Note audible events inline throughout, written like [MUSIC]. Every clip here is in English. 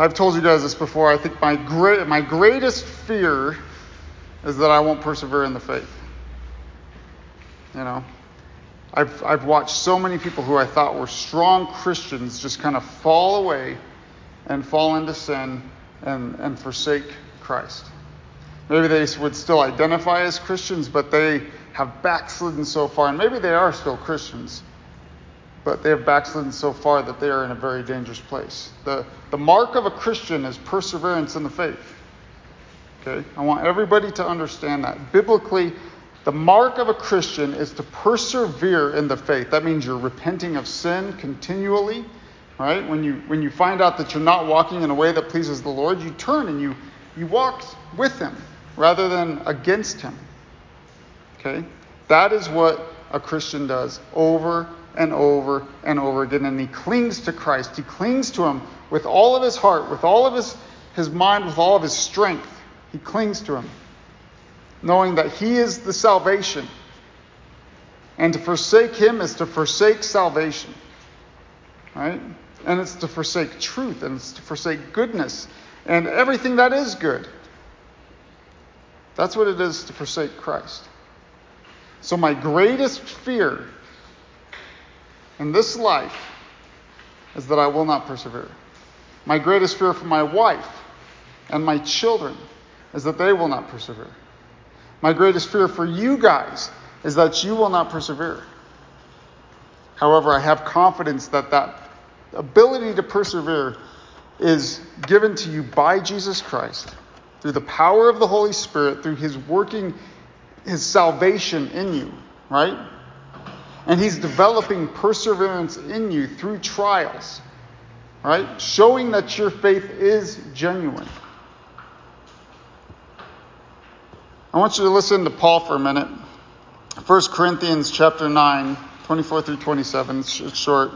I've told you guys this before. I think my great, my greatest fear is that I won't persevere in the faith. You know, I've, I've watched so many people who I thought were strong Christians just kind of fall away and fall into sin and, and forsake Christ. Maybe they would still identify as Christians, but they have backslidden so far, and maybe they are still Christians, but they have backslidden so far that they are in a very dangerous place. The, the mark of a Christian is perseverance in the faith. Okay? I want everybody to understand that. Biblically, the mark of a Christian is to persevere in the faith. That means you're repenting of sin continually, right? When you when you find out that you're not walking in a way that pleases the Lord, you turn and you you walk with him rather than against him. Okay? That is what a Christian does over and over and over again. And he clings to Christ. He clings to him with all of his heart, with all of his, his mind, with all of his strength. He clings to him, knowing that he is the salvation. And to forsake him is to forsake salvation. Right? And it's to forsake truth, and it's to forsake goodness, and everything that is good. That's what it is to forsake Christ. So, my greatest fear in this life is that I will not persevere. My greatest fear for my wife and my children is that they will not persevere. My greatest fear for you guys is that you will not persevere. However, I have confidence that that ability to persevere is given to you by Jesus Christ through the power of the Holy Spirit, through His working, His salvation in you, right? And He's developing perseverance in you through trials, right? Showing that your faith is genuine. I want you to listen to Paul for a minute. 1 Corinthians chapter 9, 24 through 27. It's short.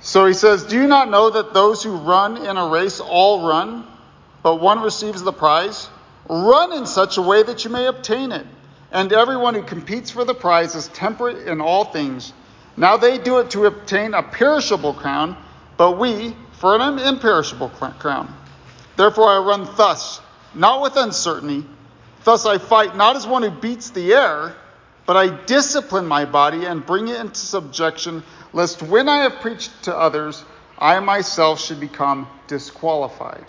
So he says, Do you not know that those who run in a race all run, but one receives the prize? Run in such a way that you may obtain it. And everyone who competes for the prize is temperate in all things. Now they do it to obtain a perishable crown, but we for an imperishable crown. Therefore I run thus, not with uncertainty. Thus I fight not as one who beats the air, but I discipline my body and bring it into subjection, lest when I have preached to others, I myself should become disqualified.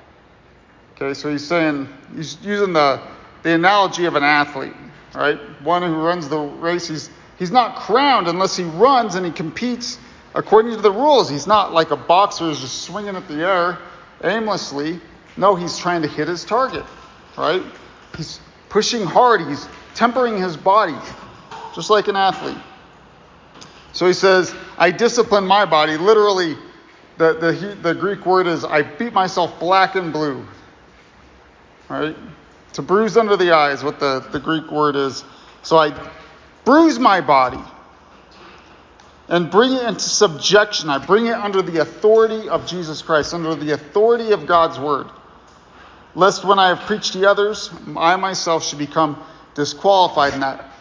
Okay, so he's saying, he's using the, the analogy of an athlete, right? One who runs the race, he's, he's not crowned unless he runs and he competes according to the rules. He's not like a boxer who's just swinging at the air aimlessly. No, he's trying to hit his target, right? He's pushing hard, he's tempering his body, just like an athlete. So he says, I discipline my body. Literally, the, the, the Greek word is, I beat myself black and blue. Right? To bruise under the eyes, what the, the Greek word is. So I bruise my body and bring it into subjection. I bring it under the authority of Jesus Christ, under the authority of God's word lest when I have preached to others, I myself should become disqualified. And that,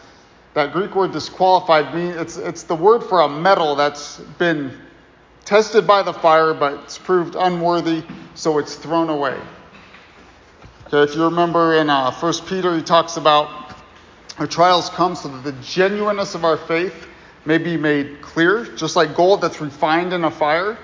that Greek word disqualified means it's, it's the word for a metal that's been tested by the fire, but it's proved unworthy, so it's thrown away. Okay, if you remember in uh, 1 Peter, he talks about our trials come so that the genuineness of our faith may be made clear, just like gold that's refined in a fire.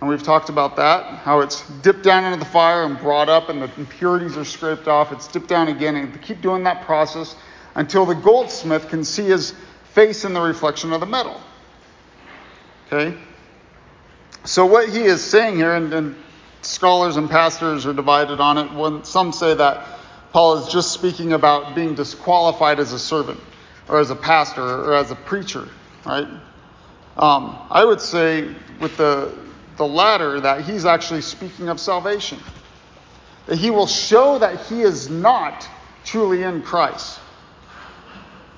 And we've talked about that, how it's dipped down into the fire and brought up, and the impurities are scraped off. It's dipped down again, and keep doing that process until the goldsmith can see his face in the reflection of the metal. Okay? So, what he is saying here, and, and scholars and pastors are divided on it. When some say that Paul is just speaking about being disqualified as a servant, or as a pastor, or as a preacher, right? Um, I would say, with the the latter, that he's actually speaking of salvation. That he will show that he is not truly in Christ.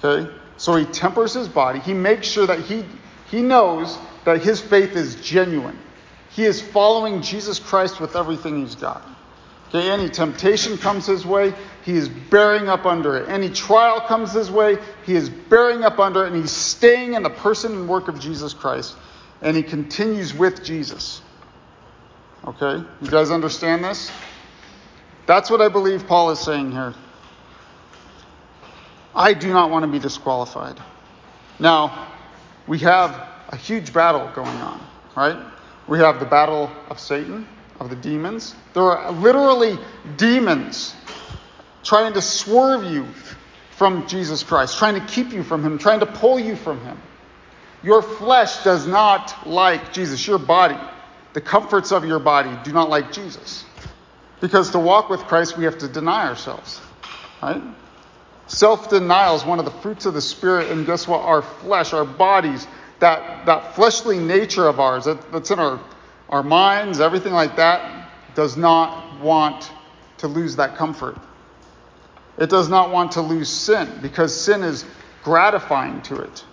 Okay? So he tempers his body. He makes sure that he, he knows that his faith is genuine. He is following Jesus Christ with everything he's got. Okay, any temptation comes his way, he is bearing up under it. Any trial comes his way, he is bearing up under it, and he's staying in the person and work of Jesus Christ and he continues with Jesus. Okay? You guys understand this? That's what I believe Paul is saying here. I do not want to be disqualified. Now, we have a huge battle going on, right? We have the battle of Satan, of the demons. There are literally demons trying to swerve you from Jesus Christ, trying to keep you from Him, trying to pull you from Him. Your flesh does not like Jesus. Your body, the comforts of your body, do not like Jesus. Because to walk with Christ, we have to deny ourselves, right? Self denial is one of the fruits of the Spirit, and guess what? Our flesh, our bodies, that, that fleshly nature of ours, that, that's in our, our minds, everything like that, does not want to lose that comfort. It does not want to lose sin because sin is gratifying to it.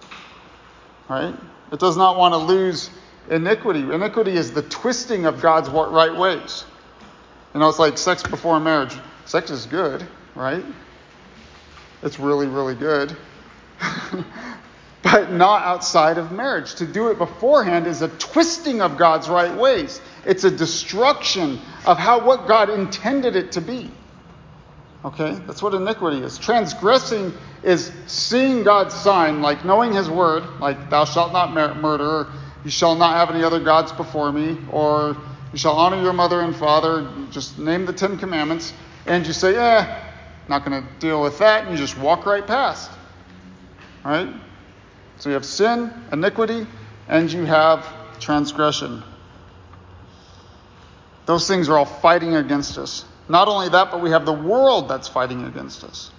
Right? It does not want to lose iniquity. Iniquity is the twisting of God's right ways. You know, it's like sex before marriage. Sex is good, right? It's really, really good. [LAUGHS] but not outside of marriage. To do it beforehand is a twisting of God's right ways. It's a destruction of how what God intended it to be. Okay? That's what iniquity is. Transgressing is seeing God's sign, like knowing His word, like thou shalt not murder, you shall not have any other gods before me, or you shall honor your mother and father, just name the Ten Commandments, and you say, eh, not going to deal with that, and you just walk right past. Right? So you have sin, iniquity, and you have transgression. Those things are all fighting against us. Not only that, but we have the world that's fighting against us.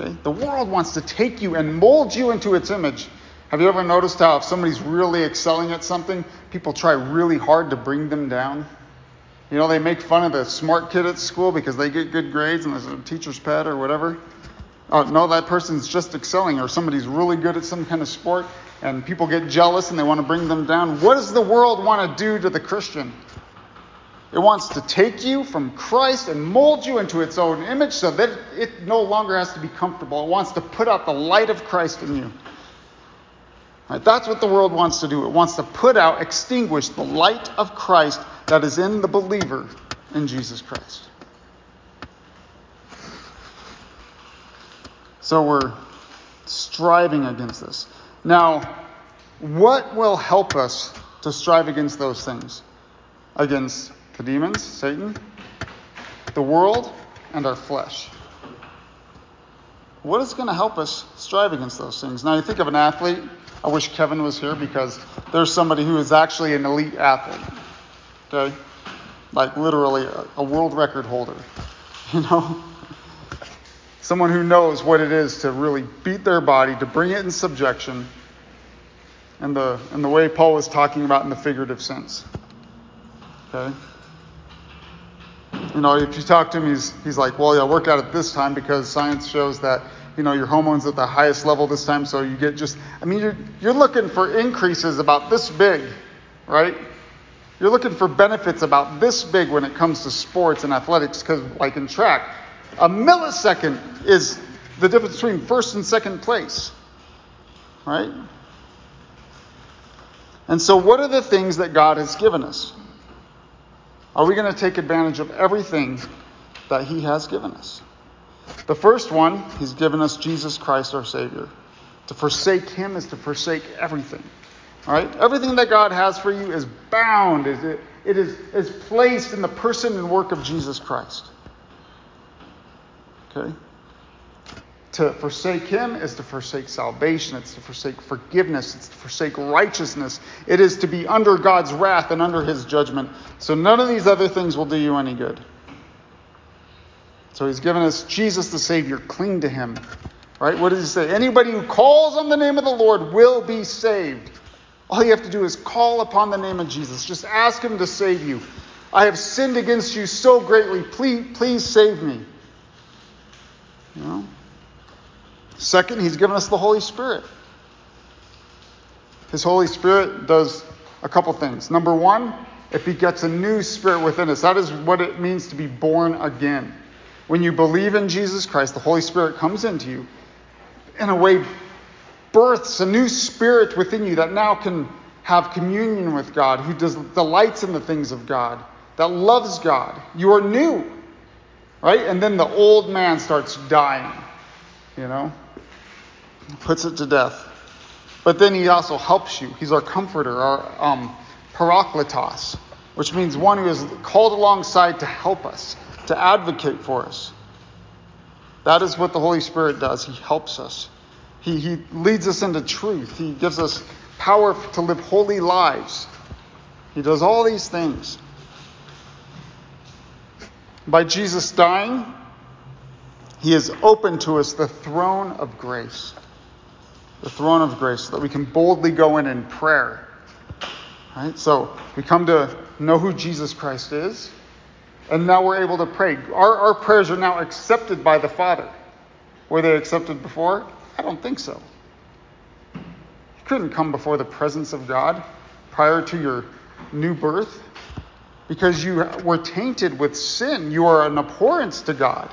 Okay? The world wants to take you and mold you into its image. Have you ever noticed how if somebody's really excelling at something, people try really hard to bring them down? You know, they make fun of the smart kid at school because they get good grades and there's a teacher's pet or whatever. Oh, no, that person's just excelling, or somebody's really good at some kind of sport, and people get jealous and they want to bring them down. What does the world want to do to the Christian? It wants to take you from Christ and mold you into its own image so that it no longer has to be comfortable. It wants to put out the light of Christ in you. Right, that's what the world wants to do. It wants to put out, extinguish the light of Christ that is in the believer in Jesus Christ. So we're striving against this. Now, what will help us to strive against those things? Against the demons, Satan, the world, and our flesh. What is going to help us strive against those things? Now, you think of an athlete. I wish Kevin was here because there's somebody who is actually an elite athlete. Okay? Like literally a, a world record holder. [LAUGHS] You know? Someone who knows what it is to really beat their body, to bring it in subjection, and the, and the way Paul was talking about in the figurative sense. Okay? You know, if you talk to him, he's, he's like, well, yeah, work out at this time because science shows that, you know, your hormones at the highest level this time, so you get just, I mean, you're, you're looking for increases about this big, right? You're looking for benefits about this big when it comes to sports and athletics, because, like in track, a millisecond is the difference between first and second place, right? And so, what are the things that God has given us? Are we going to take advantage of everything that He has given us? The first one, He's given us Jesus Christ, our Savior. To forsake Him is to forsake everything. All right? Everything that God has for you is bound, it is, is placed in the person and work of Jesus Christ. Okay? To forsake Him is to forsake salvation, it's to forsake forgiveness, it's to forsake righteousness, it is to be under God's wrath and under His judgment. So none of these other things will do you any good. So He's given us Jesus the Savior. Cling to Him. Right? What does He say? Anybody who calls on the name of the Lord will be saved. All you have to do is call upon the name of Jesus. Just ask Him to save you. I have sinned against you so greatly. Please, please save me. You know? Second, he's given us the Holy Spirit. His Holy Spirit does a couple things. Number one, it begets a new spirit within us. That is what it means to be born again. When you believe in Jesus Christ, the Holy Spirit comes into you, in a way, births a new spirit within you that now can have communion with God, who does, delights in the things of God, that loves God. You are new, right? And then the old man starts dying, you know, puts it to death. But then he also helps you. He's our comforter, our um, parakletos, which means one who is called alongside to help us, to advocate for us. That is what the Holy Spirit does. He helps us. He, he leads us into truth. He gives us power to live holy lives. He does all these things. By Jesus dying, he has opened to us the throne of grace. The throne of grace, so that we can boldly go in in prayer. Right? So we come to know who Jesus Christ is, and now we're able to pray. Our, our prayers are now accepted by the Father. Were they accepted before? I don't think so. You couldn't come before the presence of God prior to your new birth because you were tainted with sin. You are an abhorrence to God.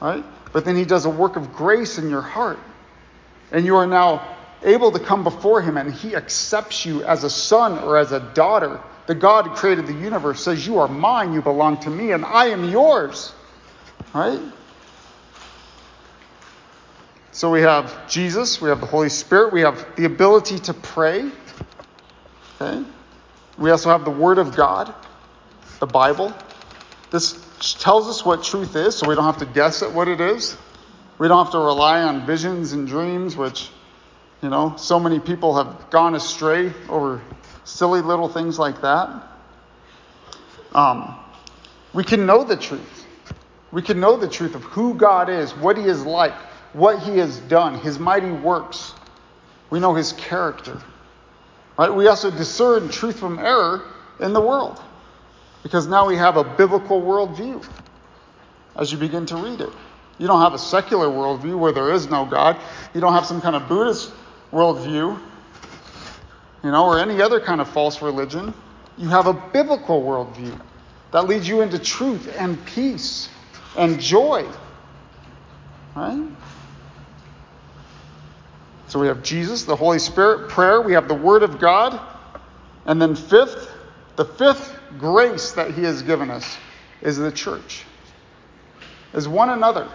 Right? But then He does a work of grace in your heart. And you are now able to come before Him, and He accepts you as a son or as a daughter. The God who created the universe says, You are mine, you belong to me, and I am yours. Right? So we have Jesus, we have the Holy Spirit, we have the ability to pray. Okay? We also have the Word of God, the Bible. This tells us what truth is, so we don't have to guess at what it is. We don't have to rely on visions and dreams, which, you know, so many people have gone astray over silly little things like that. Um, we can know the truth. We can know the truth of who God is, what He is like, what he has done, his mighty works. We know his character. Right? We also discern truth from error in the world because now we have a biblical worldview as you begin to read it. You don't have a secular worldview where there is no God. You don't have some kind of Buddhist worldview, you know, or any other kind of false religion. You have a biblical worldview that leads you into truth and peace and joy. Right? So we have Jesus, the Holy Spirit, prayer, we have the Word of God. And then, fifth, the fifth grace that He has given us is the church, is one another.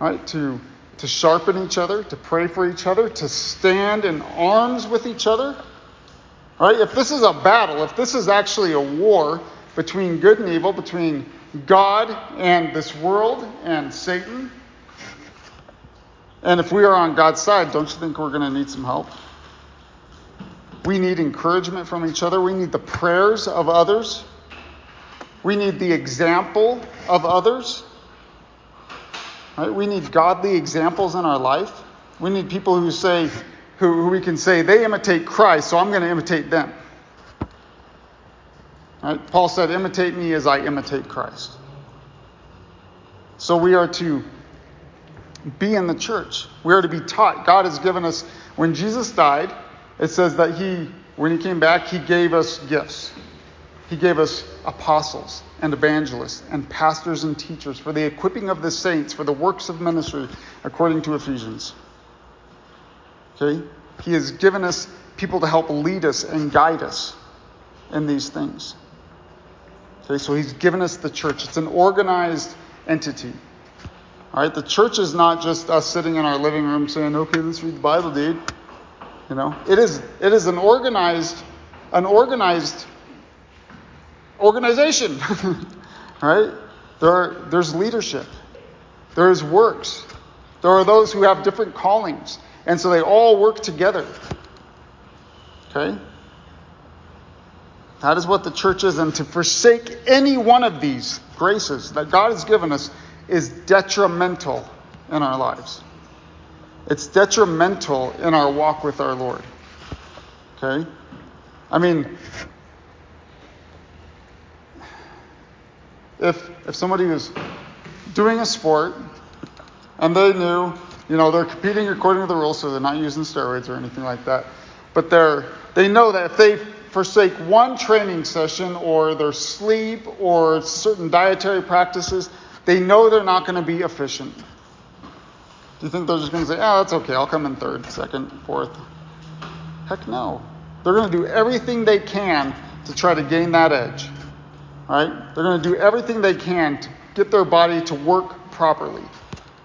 Right? To, to sharpen each other, to pray for each other, to stand in arms with each other. Right? If this is a battle, if this is actually a war between good and evil, between God and this world and Satan, and if we are on God's side, don't you think we're going to need some help? We need encouragement from each other. We need the prayers of others. We need the example of others. Right? We need godly examples in our life. We need people who say, who, who we can say, they imitate Christ, so I'm going to imitate them. Right? Paul said, imitate me as I imitate Christ. So we are to be in the church. We are to be taught. God has given us, when Jesus died, it says that He, when He came back, He gave us gifts. He gave us apostles and evangelists and pastors and teachers for the equipping of the saints for the works of ministry, according to Ephesians. Okay? He has given us people to help lead us and guide us in these things. Okay, so He's given us the church. It's an organized entity. All right, the church is not just us sitting in our living room saying, "Okay, let's read the Bible, dude." You know, it is it is an organized an organized organization. [LAUGHS] right? There are, there's leadership. There is works. There are those who have different callings, and so they all work together. Okay? That is what the church is, and to forsake any one of these graces that God has given us is detrimental in our lives. It's detrimental in our walk with our Lord. Okay? I mean, if if somebody was doing a sport and they knew, you know, they're competing according to the rules, so they're not using steroids or anything like that, but they're they know that if they forsake one training session or their sleep or certain dietary practices, they know they're not going to be efficient. Do you think they're just going to say, oh, that's okay, I'll come in third, second, fourth? Heck no. They're going to do everything they can to try to gain that edge. Right? They're going to do everything they can to get their body to work properly.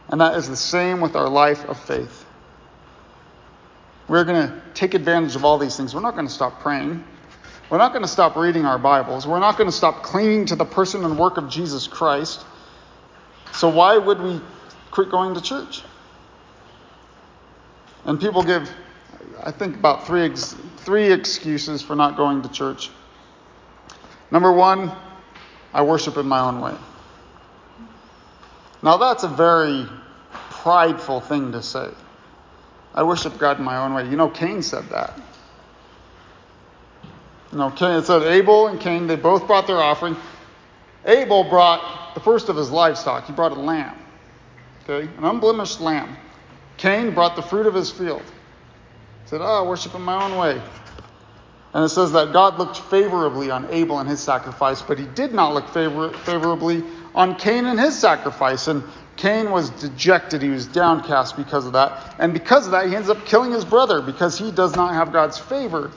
And that is the same with our life of faith. We're going to take advantage of all these things. We're not going to stop praying. We're not going to stop reading our Bibles. We're not going to stop clinging to the person and work of Jesus Christ. So, why would we quit going to church? And people give, I think, about three, ex- three excuses for not going to church. Number one, I worship in my own way. Now, that's a very prideful thing to say. I worship God in my own way. You know, Cain said that. You know, Cain, it said Abel and Cain, they both brought their offering. Abel brought the first of his livestock. He brought a lamb, okay, an unblemished lamb. Cain brought the fruit of his field. He said, Oh, I worship in my own way. And it says that God looked favorably on Abel and his sacrifice, but he did not look favor- favorably on Cain and his sacrifice. And Cain was dejected. He was downcast because of that. And because of that, he ends up killing his brother because he does not have God's favor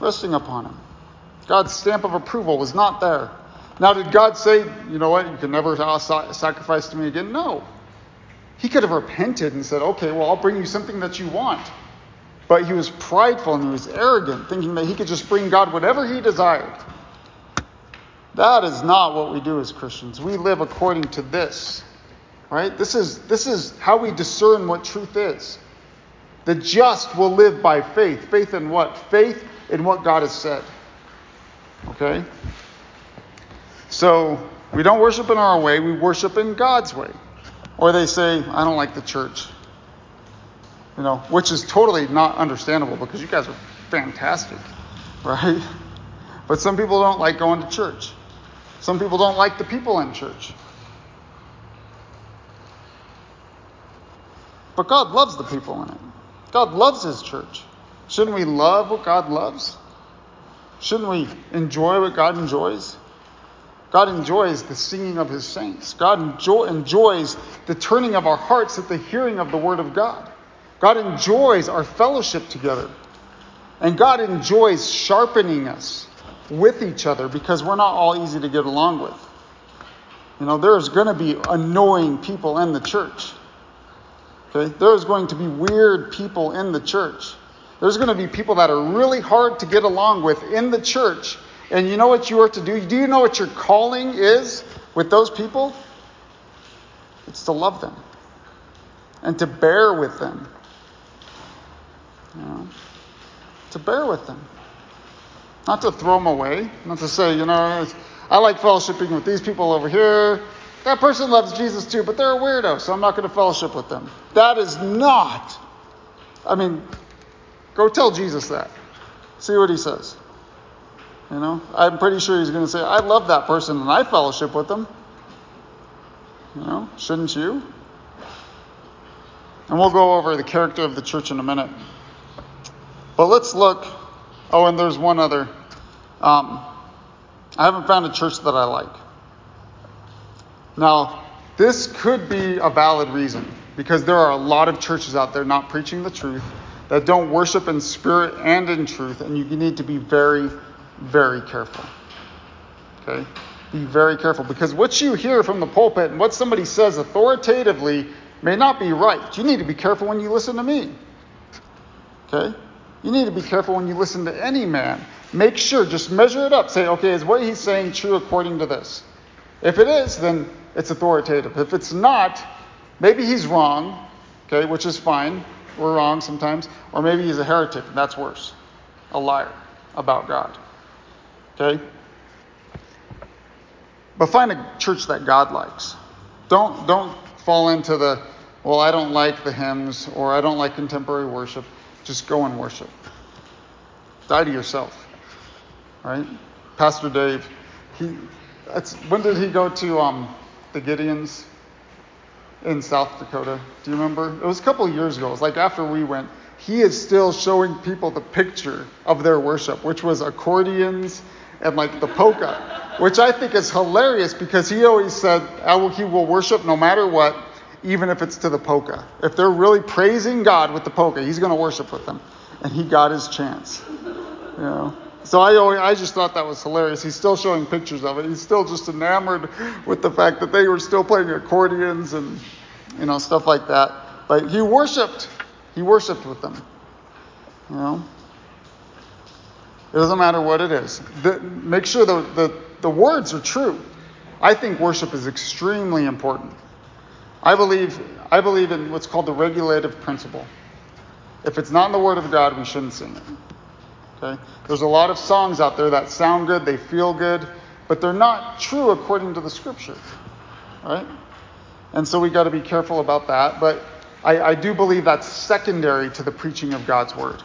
resting upon him. God's stamp of approval was not there. Now, did God say, you know what, you can never sacrifice to me again? No. He could have repented and said, okay, well, I'll bring you something that you want. But he was prideful and he was arrogant, thinking that he could just bring God whatever he desired. That is not what we do as Christians. We live according to this. Right? This is, this is how we discern what truth is. The just will live by faith. Faith in what? Faith in what God has said. Okay? So, we don't worship in our way, we worship in God's way. Or they say, I don't like the church. You know, which is totally not understandable because you guys are fantastic, right? But some people don't like going to church. Some people don't like the people in church. But God loves the people in it. God loves His church. Shouldn't we love what God loves? Shouldn't we enjoy what God enjoys? God enjoys the singing of His saints. God enjoy, enjoys the turning of our hearts at the hearing of the Word of God. God enjoys our fellowship together. And God enjoys sharpening us with each other because we're not all easy to get along with. You know, there's going to be annoying people in the church. Okay? There's going to be weird people in the church. There's going to be people that are really hard to get along with in the church. And you know what you are to do? Do you know what your calling is with those people? It's to love them and to bear with them. You know, to bear with them. Not to throw them away. Not to say, you know, I like fellowshipping with these people over here. That person loves Jesus too, but they're a weirdo, so I'm not going to fellowship with them. That is not. I mean, go tell Jesus that. See what he says. You know, I'm pretty sure he's going to say, I love that person and I fellowship with them. You know, shouldn't you? And we'll go over the character of the church in a minute. But let's look. Oh, and there's one other. Um, I haven't found a church that I like. Now, this could be a valid reason because there are a lot of churches out there not preaching the truth that don't worship in spirit and in truth, and you need to be very, very careful. Okay? Be very careful because what you hear from the pulpit and what somebody says authoritatively may not be right. You need to be careful when you listen to me. Okay? You need to be careful when you listen to any man. Make sure, just measure it up. Say, okay, is what he's saying true according to this? If it is, then it's authoritative. If it's not, maybe he's wrong, okay, which is fine. We're wrong sometimes. Or maybe he's a heretic, and that's worse. A liar about God. Okay? But find a church that God likes. Don't don't fall into the well, I don't like the hymns or I don't like contemporary worship. Just go and worship. Die to yourself. Right? Pastor Dave, he when did he go to um, the Gideons in South Dakota? Do you remember? It was a couple of years ago. It was like after we went. He is still showing people the picture of their worship, which was accordions and like the polka, which I think is hilarious because he always said will, he will worship no matter what, even if it's to the polka. If they're really praising God with the polka, he's going to worship with them. and he got his chance. You know. So I always, I just thought that was hilarious. He's still showing pictures of it. He's still just enamored with the fact that they were still playing accordions and you know stuff like that. But he worshipped. He worshipped with them. You know. It doesn't matter what it is. The, make sure the, the, the words are true. I think worship is extremely important. I believe, I believe in what's called the regulative principle. If it's not in the Word of God, we shouldn't sing it. Okay? There's a lot of songs out there that sound good, they feel good, but they're not true according to the Scripture. Right? And so we got to be careful about that. But I, I do believe that's secondary to the preaching of God's Word.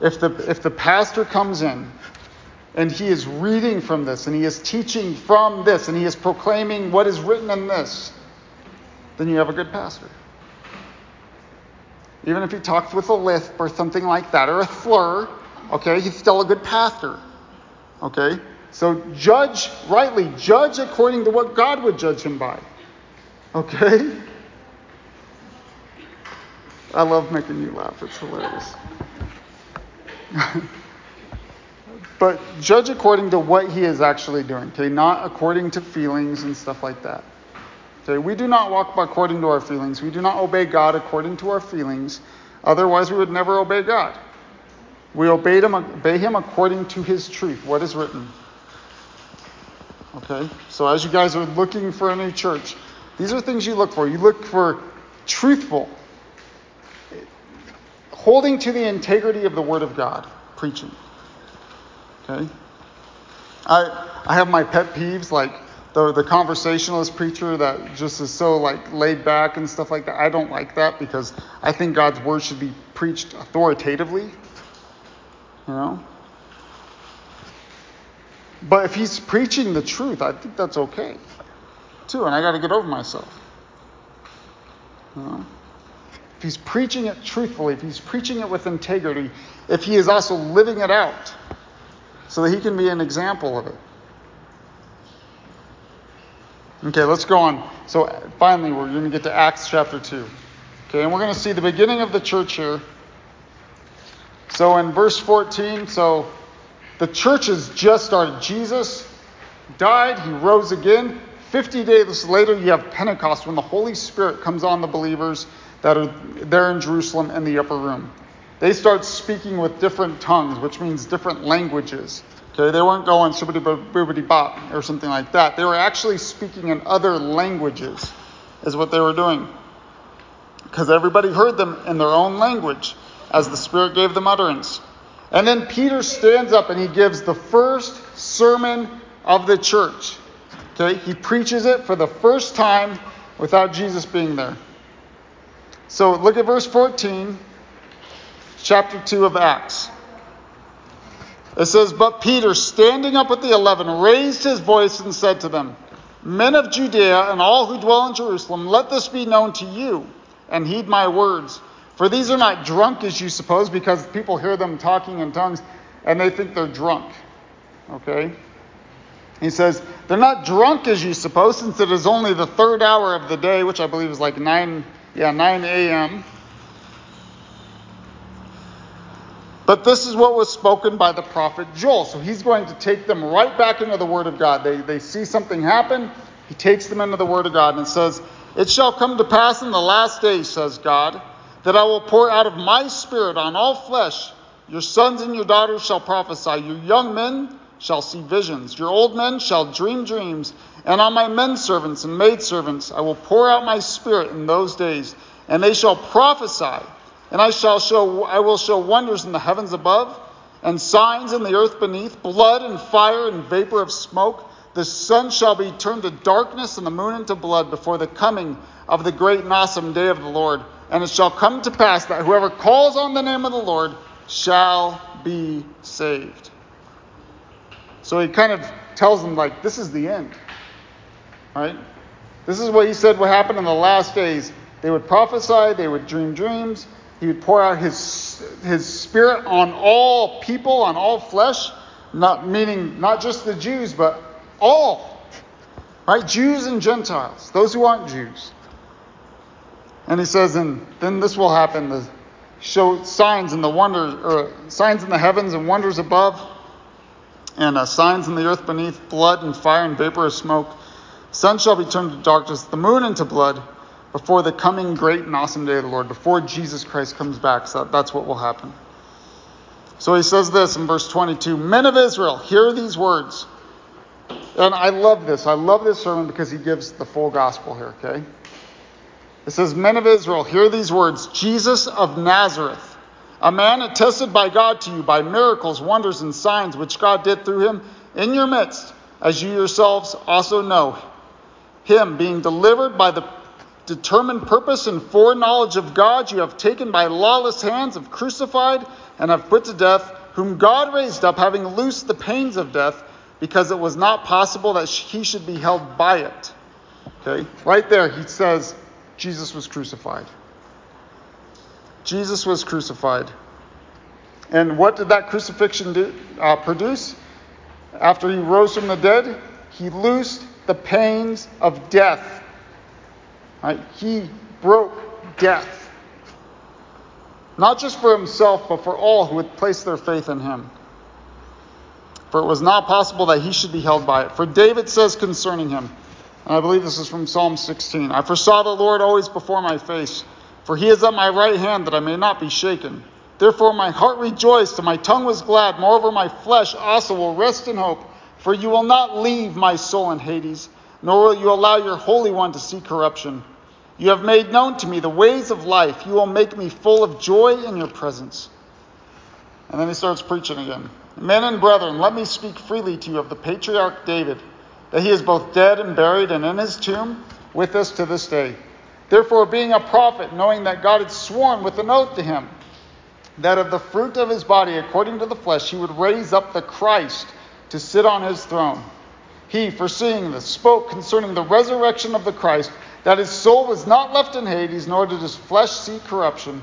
If the, if the pastor comes in and he is reading from this and he is teaching from this and he is proclaiming what is written in this, then you have a good pastor. Even if he talks with a lisp or something like that, or a slur, okay, he's still a good pastor. Okay? So judge rightly, judge according to what God would judge him by. Okay? [LAUGHS] I love making you laugh, it's hilarious. [LAUGHS] but judge according to what he is actually doing, okay? Not according to feelings and stuff like that. Okay, we do not walk according to our feelings. We do not obey God according to our feelings. Otherwise, we would never obey God. We obey him, obey him according to his truth, what is written. Okay? So as you guys are looking for a new church, these are things you look for. You look for truthful, holding to the integrity of the Word of God, preaching. Okay? I, I have my pet peeves, like the, the conversationalist preacher that just is so like laid back and stuff like that. I don't like that because I think God's word should be preached authoritatively. You know? But if he's preaching the truth, I think that's okay. Too, and I gotta get over myself. You know? If he's preaching it truthfully, if he's preaching it with integrity, if he is also living it out, so that he can be an example of it. Okay, let's go on. So finally, we're going to get to Acts chapter 2. Okay, and we're going to see the beginning of the church here. So in verse 14, so the church has just started. Jesus died, he rose again. 50 days later, you have Pentecost when the Holy Spirit comes on the believers that are there in Jerusalem in the upper room. They start speaking with different tongues, which means different languages. Okay, they weren't going shibbity boobity bop or something like that. They were actually speaking in other languages, is what they were doing. Because everybody heard them in their own language as the Spirit gave them utterance. And then Peter stands up and he gives the first sermon of the church. Okay, he preaches it for the first time without Jesus being there. So look at verse 14, chapter 2 of Acts. It says, But Peter, standing up with the eleven, raised his voice and said to them, Men of Judea and all who dwell in Jerusalem, let this be known to you, and heed my words. For these are not drunk as you suppose, because people hear them talking in tongues and they think they're drunk. Okay? He says, They're not drunk as you suppose, since it is only the third hour of the day, which I believe is like 9, yeah, 9 a.m. But this is what was spoken by the prophet Joel. So he's going to take them right back into the Word of God. They, they see something happen, he takes them into the Word of God and says, It shall come to pass in the last days, says God, that I will pour out of my Spirit on all flesh. Your sons and your daughters shall prophesy, your young men shall see visions, your old men shall dream dreams, and on my men servants and maid servants I will pour out my Spirit in those days, and they shall prophesy. And I shall show I will show wonders in the heavens above, and signs in the earth beneath, blood and fire and vapor of smoke. The sun shall be turned to darkness and the moon into blood before the coming of the great and awesome day of the Lord. And it shall come to pass that whoever calls on the name of the Lord shall be saved. So he kind of tells them, like, this is the end. Right? This is what he said would happen in the last days. They would prophesy, they would dream dreams, he would pour out his, his spirit on all people, on all flesh, not meaning not just the Jews, but all. Right? Jews and Gentiles, those who aren't Jews. And he says, and then this will happen. The, show signs in the wonder, or signs in the heavens and wonders above, and uh, signs in the earth beneath, blood and fire and vapor of smoke. Sun shall be turned to darkness, the moon into blood, before the coming great and awesome day of the Lord, before Jesus Christ comes back. So that's what will happen. So he says this in verse 22 Men of Israel, hear these words. And I love this. I love this sermon because he gives the full gospel here, okay? It says, Men of Israel, hear these words Jesus of Nazareth, a man attested by God to you by miracles, wonders, and signs which God did through him in your midst, as you yourselves also know. Him being delivered by the determined purpose and foreknowledge of God, you have taken by lawless hands, have crucified, and have put to death, whom God raised up, having loosed the pains of death, because it was not possible that he should be held by it. Okay? Right there, he says, Jesus was crucified. Jesus was crucified. And what did that crucifixion do, uh, produce? After he rose from the dead, he loosed the pains of death. Right? He broke death. Not just for himself, but for all who would place their faith in him. For it was not possible that he should be held by it. For David says concerning him, and I believe this is from Psalm 16. I foresaw the Lord always before my face, for he is at my right hand that I may not be shaken. Therefore my heart rejoiced and my tongue was glad. Moreover, my flesh also will rest in hope, for you will not leave my soul in Hades, nor will you allow your Holy One to see corruption. You have made known to me the ways of life. You will make me full of joy in your presence. And then he starts preaching again. Men and brethren, let me speak freely to you of the patriarch David that he is both dead and buried, and in his tomb with us to this day. Therefore, being a prophet, knowing that God had sworn with an oath to him that of the fruit of his body, according to the flesh, he would raise up the Christ to sit on his throne. He, foreseeing this, spoke concerning the resurrection of the Christ, that his soul was not left in Hades, nor did his flesh see corruption.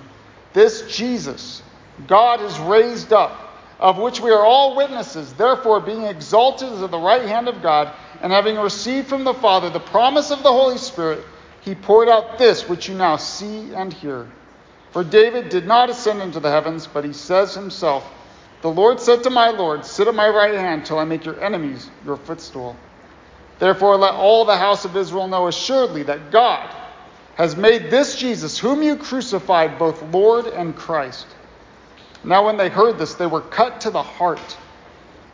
This Jesus, God has raised up of which we are all witnesses. Therefore, being exalted at the right hand of God, and having received from the Father the promise of the Holy Spirit, he poured out this which you now see and hear. For David did not ascend into the heavens, but he says himself, The Lord said to my Lord, Sit at my right hand till I make your enemies your footstool. Therefore, let all the house of Israel know assuredly that God has made this Jesus, whom you crucified, both Lord and Christ. Now, when they heard this, they were cut to the heart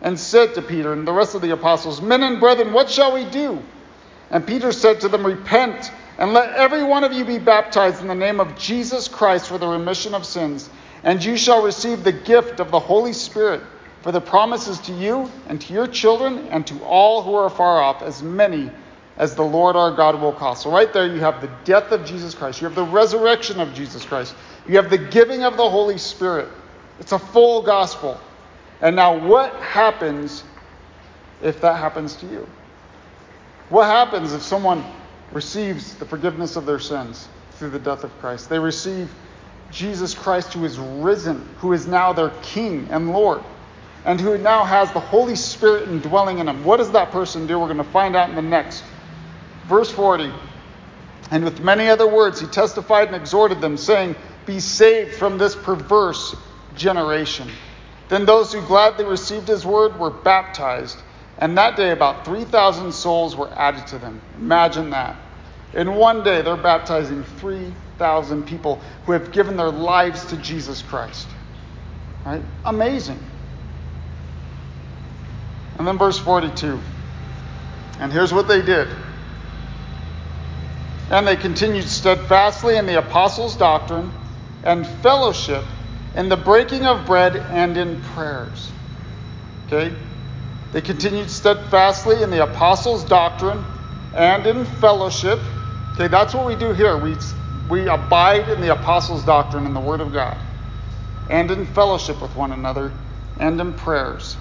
and said to Peter and the rest of the apostles, Men and brethren, what shall we do? And Peter said to them, Repent and let every one of you be baptized in the name of Jesus Christ for the remission of sins, and you shall receive the gift of the Holy Spirit. For the promises to you and to your children and to all who are far off, as many as the Lord our God will call. So, right there, you have the death of Jesus Christ, you have the resurrection of Jesus Christ, you have the giving of the Holy Spirit. It's a full gospel. And now, what happens if that happens to you? What happens if someone receives the forgiveness of their sins through the death of Christ? They receive Jesus Christ, who is risen, who is now their King and Lord, and who now has the Holy Spirit indwelling in them. What does that person do? We're going to find out in the next. Verse 40. And with many other words, he testified and exhorted them, saying, Be saved from this perverse generation. Then those who gladly received his word were baptized, and that day about 3,000 souls were added to them. Imagine that. In one day, they're baptizing 3,000 people who have given their lives to Jesus Christ. Right? Amazing. And then verse 42. And here's what they did. And they continued steadfastly in the apostles' doctrine and fellowship in the breaking of bread and in prayers. Okay? They continued steadfastly in the apostles' doctrine and in fellowship. Okay, that's what we do here. We, we abide in the apostles' doctrine and the Word of God, and in fellowship with one another, and in prayers,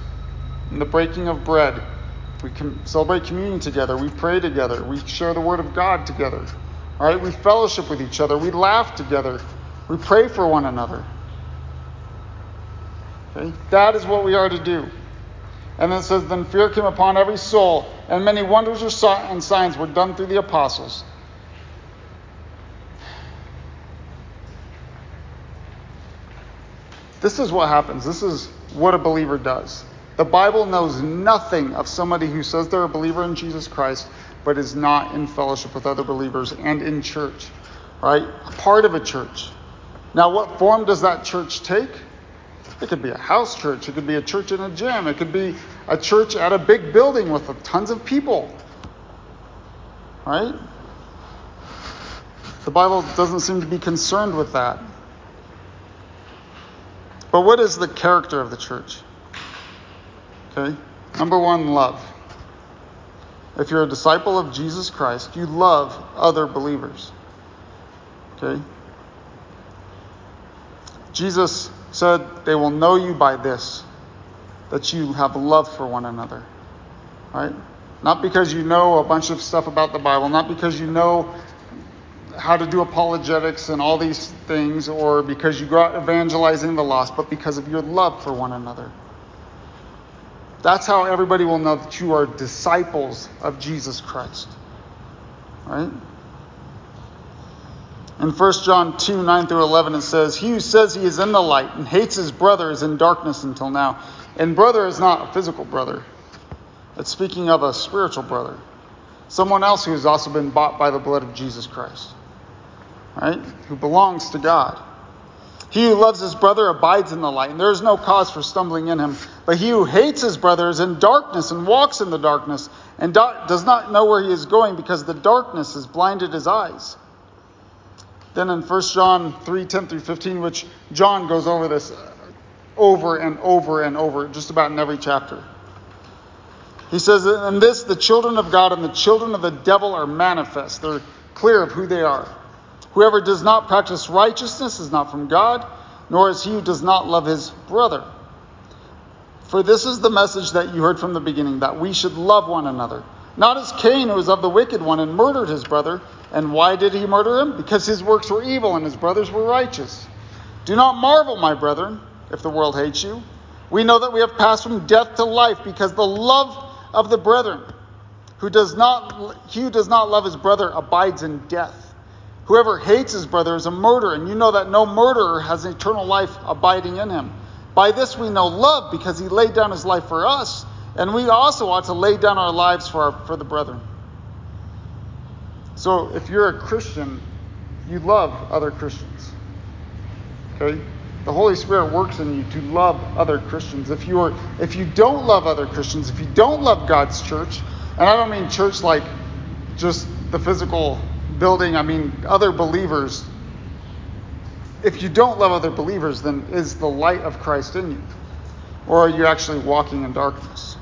in the breaking of bread. We celebrate communion together. We pray together. We share the Word of God together. All right, we fellowship with each other. We laugh together. We pray for one another. Okay? That is what we are to do. And then it says, Then fear came upon every soul, and many wonders and signs were done through the apostles. This is what happens. This is what a believer does. The Bible knows nothing of somebody who says they're a believer in Jesus Christ, but is not in fellowship with other believers and in church, right? A part of a church. Now, what form does that church take? It could be a house church. It could be a church in a gym. It could be a church at a big building with tons of people. Right? The Bible doesn't seem to be concerned with that. But what is the character of the church? Okay? Number one, love. If you're a disciple of Jesus Christ, you love other believers. Okay? Jesus said, They will know you by this, that you have love for one another. Right? Not because you know a bunch of stuff about the Bible, not because you know how to do apologetics and all these things, or because you go out evangelizing the lost, but because of your love for one another. That's how everybody will know that you are disciples of Jesus Christ. Right? In 1 John 2 9 through 11, it says, He who says he is in the light and hates his brother is in darkness until now. And brother is not a physical brother, it's speaking of a spiritual brother, someone else who has also been bought by the blood of Jesus Christ, right? Who belongs to God. He who loves his brother abides in the light, and there is no cause for stumbling in him. But he who hates his brother is in darkness and walks in the darkness, and do- does not know where he is going because the darkness has blinded his eyes. Then in 1 John 3 10 through 15, which John goes over this uh, over and over and over, just about in every chapter. He says, In this, the children of God and the children of the devil are manifest. They're clear of who they are. Whoever does not practice righteousness is not from God, nor is he who does not love his brother. For this is the message that you heard from the beginning, that we should love one another. Not as Cain, who was of the wicked one and murdered his brother. And why did he murder him? Because his works were evil and his brothers were righteous. Do not marvel, my brethren, if the world hates you. We know that we have passed from death to life because the love of the brethren, who does not, he who does not love his brother abides in death. Whoever hates his brother is a murderer, and you know that no murderer has eternal life abiding in him. By this we know love, because he laid down his life for us, and we also ought to lay down our lives for, our, for the brethren. So if you're a Christian, you love other Christians. Okay? The Holy Spirit works in you to love other Christians. If you are if you don't love other Christians, if you don't love God's church, and I don't mean church like just the physical building, I mean other believers. If you don't love other believers, then is the light of Christ in you? Or are you actually walking in darkness?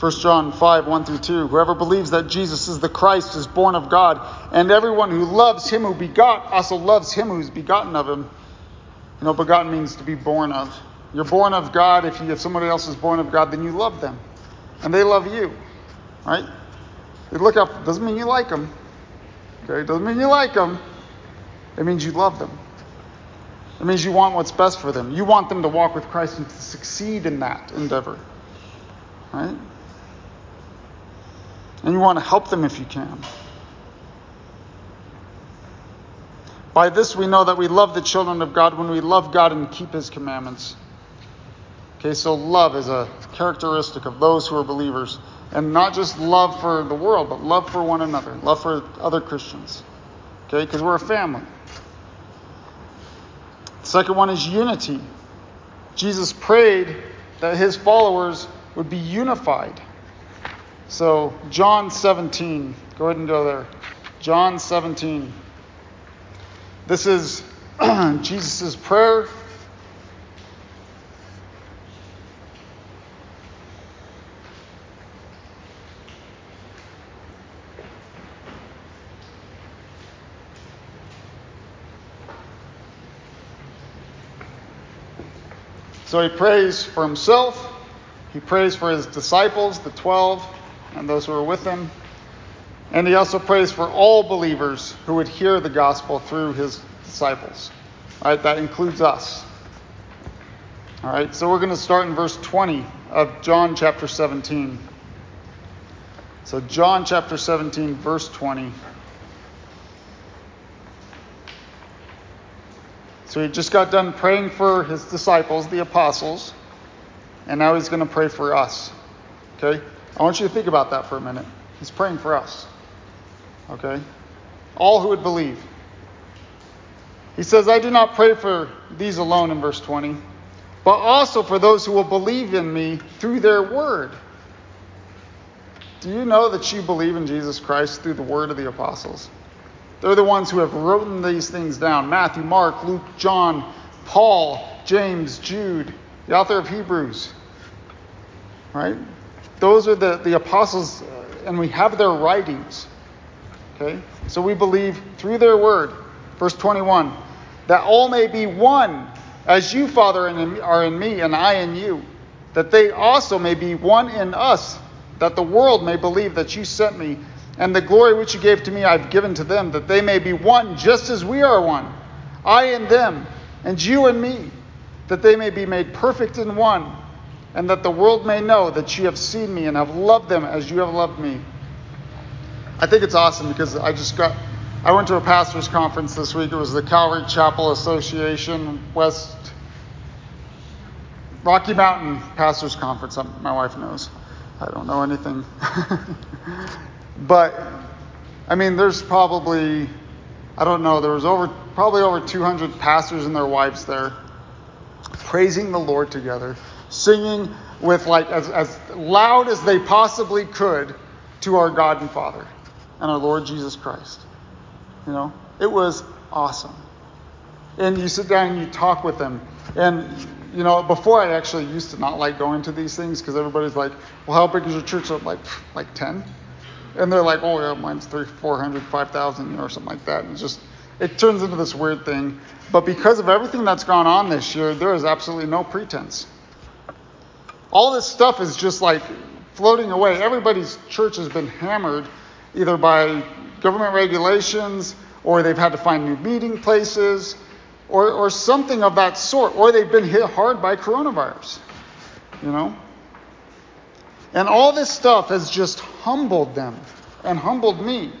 1 John 5, 1 through 2. Whoever believes that Jesus is the Christ is born of God, and everyone who loves him who begot also loves him who's begotten of him. You know, begotten means to be born of. You're born of God. If, you, if somebody else is born of God, then you love them. And they love you. Right? You look up, doesn't mean you like them. Okay? Doesn't mean you like them. It means you love them. It means you want what's best for them. You want them to walk with Christ and to succeed in that endeavor. Right? And you want to help them if you can. By this we know that we love the children of God when we love God and keep his commandments. Okay, so love is a characteristic of those who are believers. And not just love for the world, but love for one another, love for other Christians. Okay, because we're a family. The second one is unity. Jesus prayed that his followers would be unified. So, John 17, go ahead and go there. John 17. This is [CLEARS THROAT] Jesus' prayer. So he prays for himself, he prays for his disciples, the 12, and those who are with him. And he also prays for all believers who would hear the gospel through his disciples. All right, that includes us. All right, so we're going to start in verse 20 of John chapter 17. So, John chapter 17, verse 20. So, he just got done praying for his disciples, the apostles, and now he's going to pray for us. Okay? I want you to think about that for a minute. He's praying for us. Okay? All who would believe. He says, I do not pray for these alone in verse 20, but also for those who will believe in me through their word. Do you know that you believe in Jesus Christ through the word of the apostles? They're the ones who have written these things down Matthew, Mark, Luke, John, Paul, James, Jude, the author of Hebrews. Right? Those are the, the apostles, uh, and we have their writings. Okay? So we believe through their word. Verse 21 that all may be one, as you, Father, are in me, and I in you, that they also may be one in us, that the world may believe that you sent me, and the glory which you gave to me I've given to them, that they may be one, just as we are one, I and them, and you and me, that they may be made perfect in one, and that the world may know that you have seen me and have loved them as you have loved me. I think it's awesome because I just got I went to a pastor's conference this week. It was the Calvary Chapel Association West Rocky Mountain Pastors Conference. My wife knows. I don't know anything. [LAUGHS] but I mean, there's probably I don't know. There was over probably over 200 pastors and their wives there, praising the Lord together, singing with like as, as loud as they possibly could to our God and Father and our Lord Jesus Christ. You know, it was awesome. And you sit down and you talk with them. And, you know, before I actually used to not like going to these things because everybody's like, well, how big is your church? I'm like, like 10. And they're like, oh, yeah, mine's three, four hundred, five thousand, or something like that. And it's just, it turns into this weird thing. But because of everything that's gone on this year, there is absolutely no pretense. All this stuff is just like floating away. Everybody's church has been hammered either by government regulations, or they've had to find new meeting places, or, or something of that sort, or they've been hit hard by coronavirus. You know? And all this stuff has just humbled them and humbled me.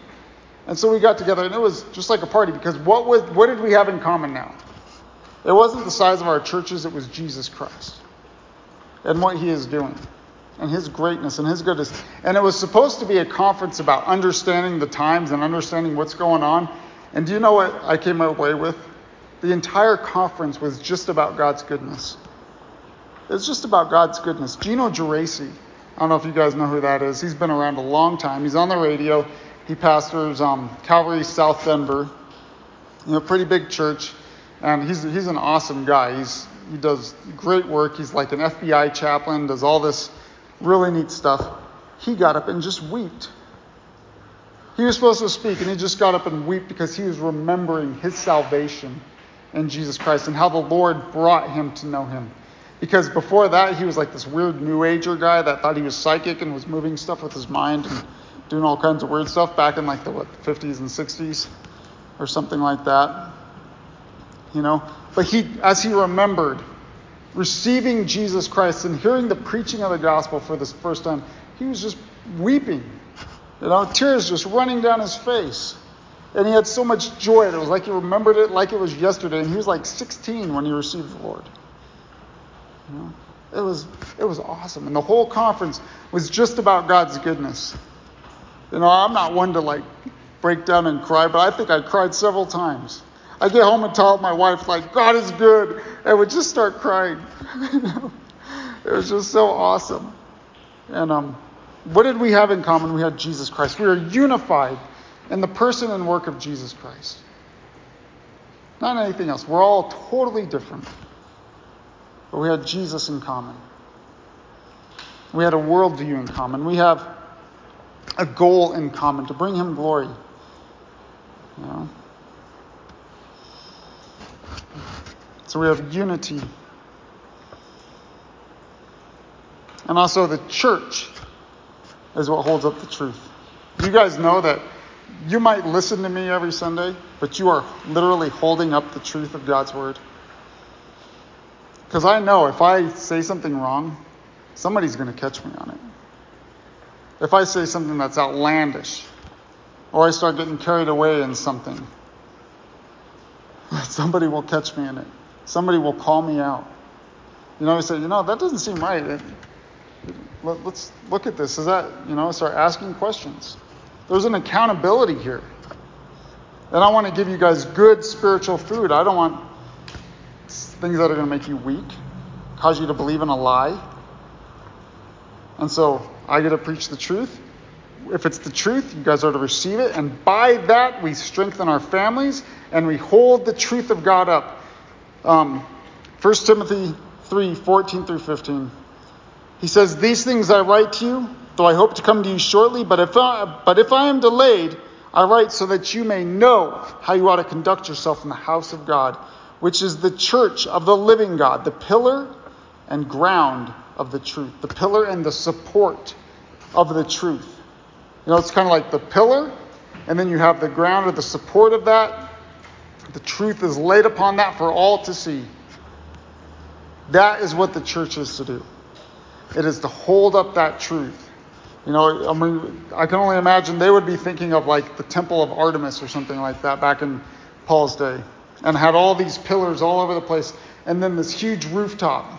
And so we got together, and it was just like a party because what, was, what did we have in common now? It wasn't the size of our churches, it was Jesus Christ and what he is doing and his greatness and his goodness. And it was supposed to be a conference about understanding the times and understanding what's going on. And do you know what I came away with? The entire conference was just about God's goodness. It's just about God's goodness. Gino Geraci, I don't know if you guys know who that is. He's been around a long time. He's on the radio. He pastors um, Calvary South Denver, you know, pretty big church. And he's, he's an awesome guy. He's, he does great work. He's like an FBI chaplain, does all this really neat stuff. He got up and just wept. He was supposed to speak, and he just got up and wept because he was remembering his salvation in Jesus Christ and how the Lord brought him to know him. Because before that, he was like this weird New Ager guy that thought he was psychic and was moving stuff with his mind and doing all kinds of weird stuff back in like the what 50s and 60s or something like that. You know, but he, as he remembered receiving Jesus Christ and hearing the preaching of the gospel for the first time, he was just weeping. You know, tears just running down his face. And he had so much joy. It was like he remembered it like it was yesterday. And he was like 16 when he received the Lord. You know, it was it was awesome. And the whole conference was just about God's goodness. You know, I'm not one to like break down and cry, but I think I cried several times. I get home and tell my wife, like, God is good, and would just start crying. [LAUGHS] it was just so awesome. And um, what did we have in common? We had Jesus Christ. We were unified in the person and work of Jesus Christ. Not anything else. We're all totally different. But we had Jesus in common. We had a worldview in common. We have a goal in common to bring him glory. You know? So we have unity. And also the church is what holds up the truth. You guys know that you might listen to me every Sunday, but you are literally holding up the truth of God's word. Because I know if I say something wrong, somebody's going to catch me on it. if I say something that's outlandish, or I start getting carried away in something, [LAUGHS] somebody will catch me in it. Somebody will call me out. You know, I say, you know, that doesn't seem right. It, let, us look at this. Is that, you know, start asking questions. There's an accountability here. And I want to give you guys good spiritual food. I don't want things that are going to make you weak, cause you to believe in a lie. And so I get to preach the truth. If it's the truth, you guys are to receive it. And by that, we strengthen our families and we hold the truth of God up. Um, 1 Timothy 3 14 through 15. He says, These things I write to you, though I hope to come to you shortly, but if I, but if I am delayed, I write so that you may know how you ought to conduct yourself in the house of God, which is the church of the living God, the pillar and ground of the truth, the pillar and the support of the truth. You know, it's kind of like the pillar, and then you have the ground or the support of that. The truth is laid upon that for all to see. That is what the church is to do. It is to hold up that truth. You know, I mean, I can only imagine they would be thinking of like the Temple of Artemis or something like that back in Paul's day, and had all these pillars all over the place, and then this huge rooftop.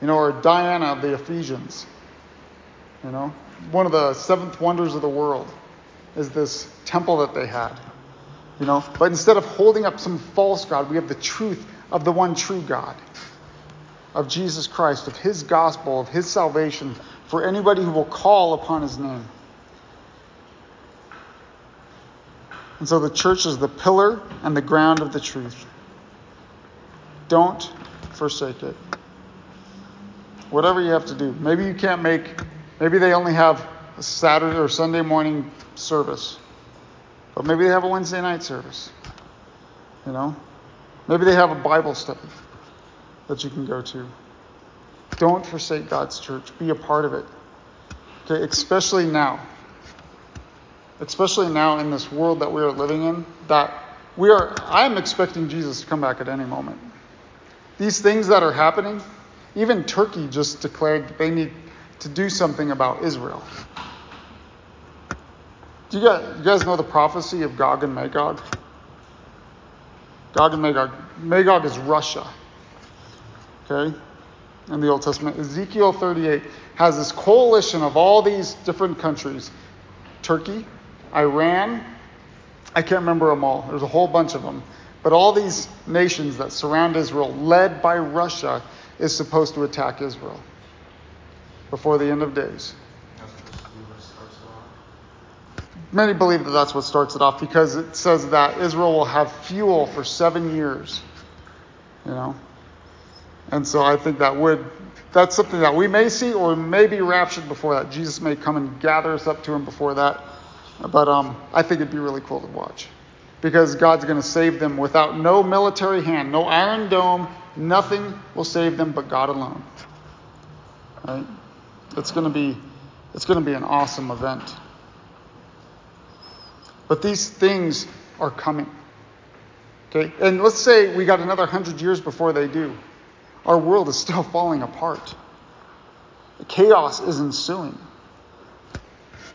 You know, or Diana of the Ephesians. You know, one of the seventh wonders of the world is this temple that they had. You know, but instead of holding up some false God, we have the truth of the one true God of Jesus Christ, of his gospel, of his salvation for anybody who will call upon his name. And so the church is the pillar and the ground of the truth. Don't forsake it. Whatever you have to do. Maybe you can't make, maybe they only have a Saturday or Sunday morning service, but maybe they have a Wednesday night service. You know? Maybe they have a Bible study that you can go to. Don't forsake God's church. Be a part of it. Okay, especially now. Especially now in this world that we are living in, that we are I am expecting Jesus to come back at any moment. These things that are happening, even Turkey just declared they need to do something about Israel. Do you guys, you guys know the prophecy of Gog and Magog? Gog and Magog. Magog is Russia okay, in the Old Testament. Ezekiel 38 has this coalition of all these different countries Turkey, Iran, I can't remember them all. There's a whole bunch of them. But all these nations that surround Israel, led by Russia, is supposed to attack Israel before the end of days. Many believe that that's what starts it off because it says that Israel will have fuel for seven years. You know, and so I think that would that's something that we may see or may be raptured before that. Jesus may come and gather us up to him before that. But um, I think it'd be really cool to watch. Because God's going to save them without no military hand, no iron dome, nothing will save them but God alone. Right? It's going to be it's going to be an awesome event. But these things are coming. Okay? And let's say we got another 100 years before they do our world is still [LAUGHS] falling apart. Chaos is ensuing.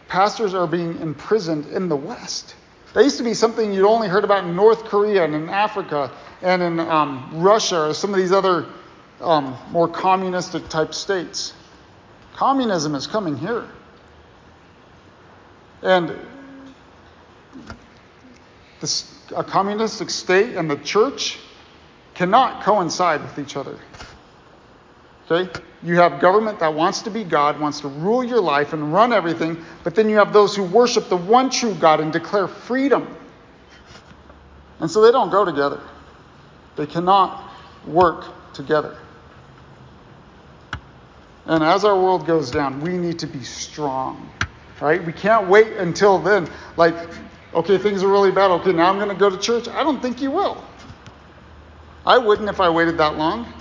Pastors are being imprisoned in the West. That used to be something you'd only heard about in North Korea and in Africa and in um, Russia or some of these other um, more communistic type states. Communism is coming here. And this, a communistic state and the church cannot coincide with each other. Okay? You have government that wants to be God, wants to rule your life and run everything, but then you have those who worship the one true God and declare freedom. And so they don't go together. They cannot work together. And as our world goes down, we need to be strong. Right? We can't wait until then. Like, okay, things are really bad. Okay, now I'm going to go to church. I don't think you will. I wouldn't if I waited that long.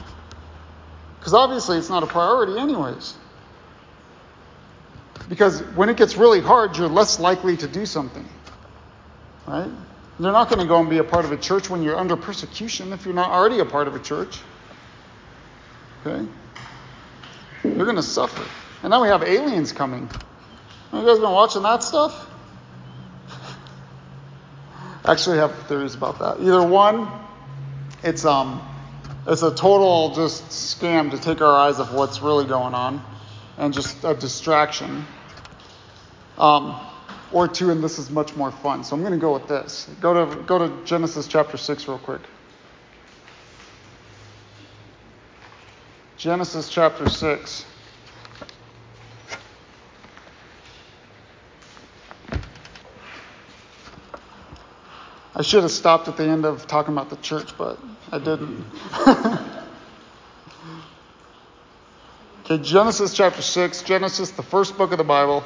Because obviously it's not a priority, anyways. Because when it gets really hard, you're less likely to do something. Right? You're not going to go and be a part of a church when you're under persecution if you're not already a part of a church. Okay? You're going to suffer. And now we have aliens coming. You guys been watching that stuff? [LAUGHS] Actually, have theories about that. Either one, it's um, it's a total just scam to take our eyes off what's really going on, and just a distraction. Um, or two, and this is much more fun. So I'm going to go with this. Go to go to Genesis chapter six real quick. Genesis chapter six. I should have stopped at the end of talking about the church, but I didn't. [LAUGHS] okay, Genesis chapter 6, Genesis, the first book of the Bible.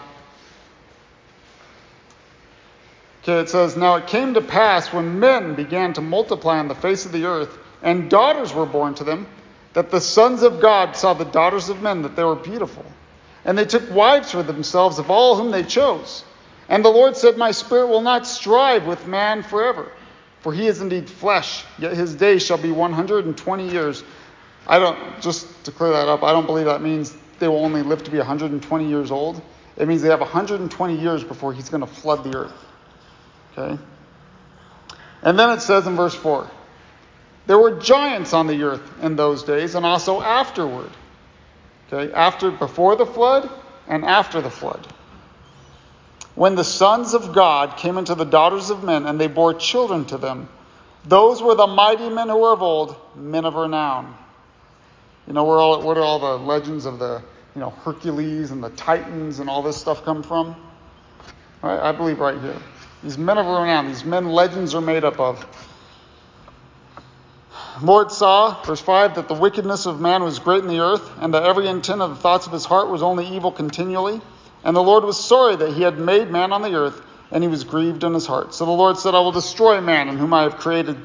Okay, it says, Now it came to pass when men began to multiply on the face of the earth, and daughters were born to them, that the sons of God saw the daughters of men, that they were beautiful. And they took wives for themselves of all whom they chose. And the Lord said, My spirit will not strive with man forever, for he is indeed flesh, yet his days shall be 120 years. I don't, just to clear that up, I don't believe that means they will only live to be 120 years old. It means they have 120 years before he's going to flood the earth. Okay? And then it says in verse 4 there were giants on the earth in those days and also afterward. Okay? After, before the flood and after the flood when the sons of God came into the daughters of men, and they bore children to them. Those were the mighty men who were of old, men of renown. You know where all, where do all the legends of the you know Hercules and the Titans and all this stuff come from? Right, I believe right here. These men of renown, these men legends are made up of. Lord saw, verse 5, that the wickedness of man was great in the earth, and that every intent of the thoughts of his heart was only evil continually. And the Lord was sorry that he had made man on the earth, and he was grieved in his heart. So the Lord said, I will destroy man, in whom I have created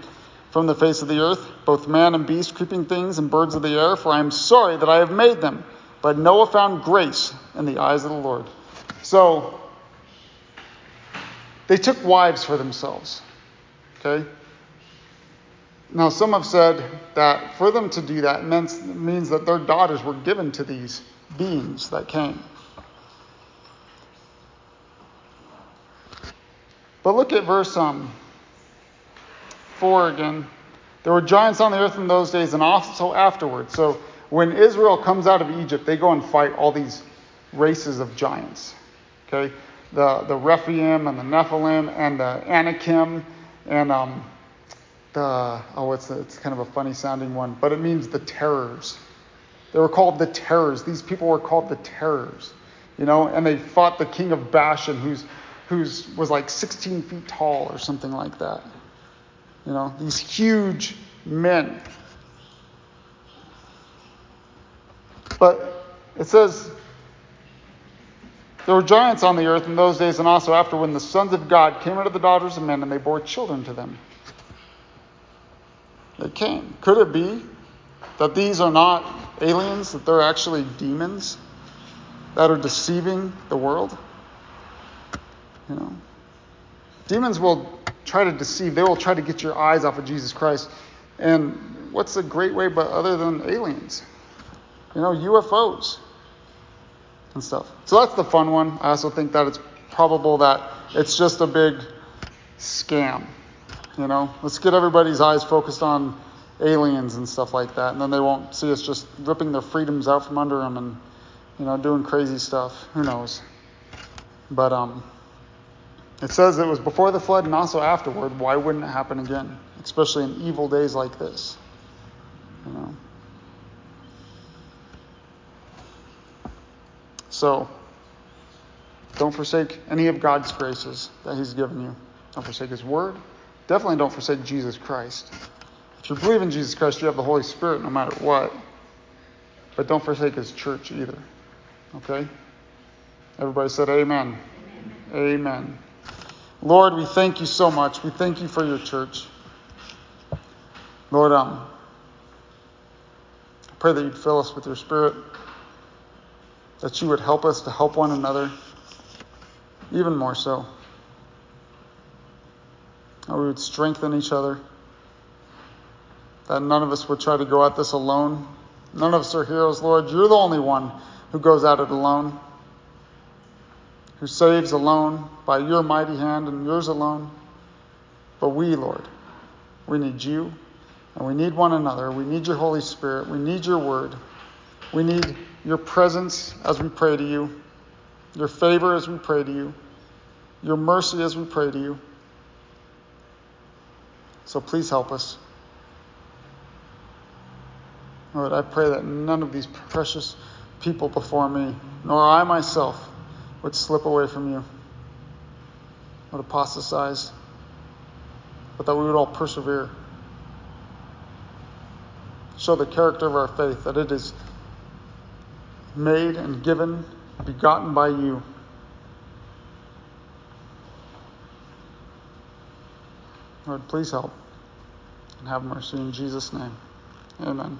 from the face of the earth, both man and beast, creeping things, and birds of the air, for I am sorry that I have made them. But Noah found grace in the eyes of the Lord. So they took wives for themselves. Okay? Now, some have said that for them to do that means that their daughters were given to these beings that came. But look at verse um, 4 again. There were giants on the earth in those days and also afterwards. So when Israel comes out of Egypt, they go and fight all these races of giants. Okay? The, the Rephaim and the Nephilim and the Anakim and um, the, oh, it's, it's kind of a funny sounding one, but it means the terrors. They were called the terrors. These people were called the terrors. You know, and they fought the king of Bashan, who's who was like 16 feet tall or something like that. You know, these huge men. But it says there were giants on the earth in those days and also after when the sons of God came into the daughters of men and they bore children to them. They came. Could it be that these are not aliens, that they're actually demons that are deceiving the world? You know, demons will try to deceive. They will try to get your eyes off of Jesus Christ. And what's a great way but other than aliens? You know, UFOs and stuff. So that's the fun one. I also think that it's probable that it's just a big scam. You know, let's get everybody's eyes focused on aliens and stuff like that, and then they won't see us just ripping their freedoms out from under them and you know doing crazy stuff. Who knows? But um, it says it was before the flood and also afterward. Why wouldn't it happen again? Especially in evil days like this. You know. So, don't forsake any of God's graces that He's given you. Don't forsake His Word. Definitely don't forsake Jesus Christ. If you believe in Jesus Christ, you have the Holy Spirit no matter what. But don't forsake His church either. Okay? Everybody said amen. Amen. amen. Lord, we thank you so much. We thank you for your church. Lord, um, I pray that you'd fill us with your spirit, that you would help us to help one another, even more so. That we would strengthen each other, that none of us would try to go at this alone. None of us are heroes, Lord. You're the only one who goes at it alone who saves alone by your mighty hand and yours alone. But we, Lord, we need you and we need one another. We need your Holy Spirit. We need your word. We need your presence as we pray to you, your favor as we pray to you, your mercy as we pray to you. So please help us. Lord, I pray that none of these precious people before me, nor I myself, would slip away from you, would apostatize, but that we would all persevere. Show the character of our faith, that it is made and given, begotten by you. Lord, please help and have mercy in Jesus' name. Amen.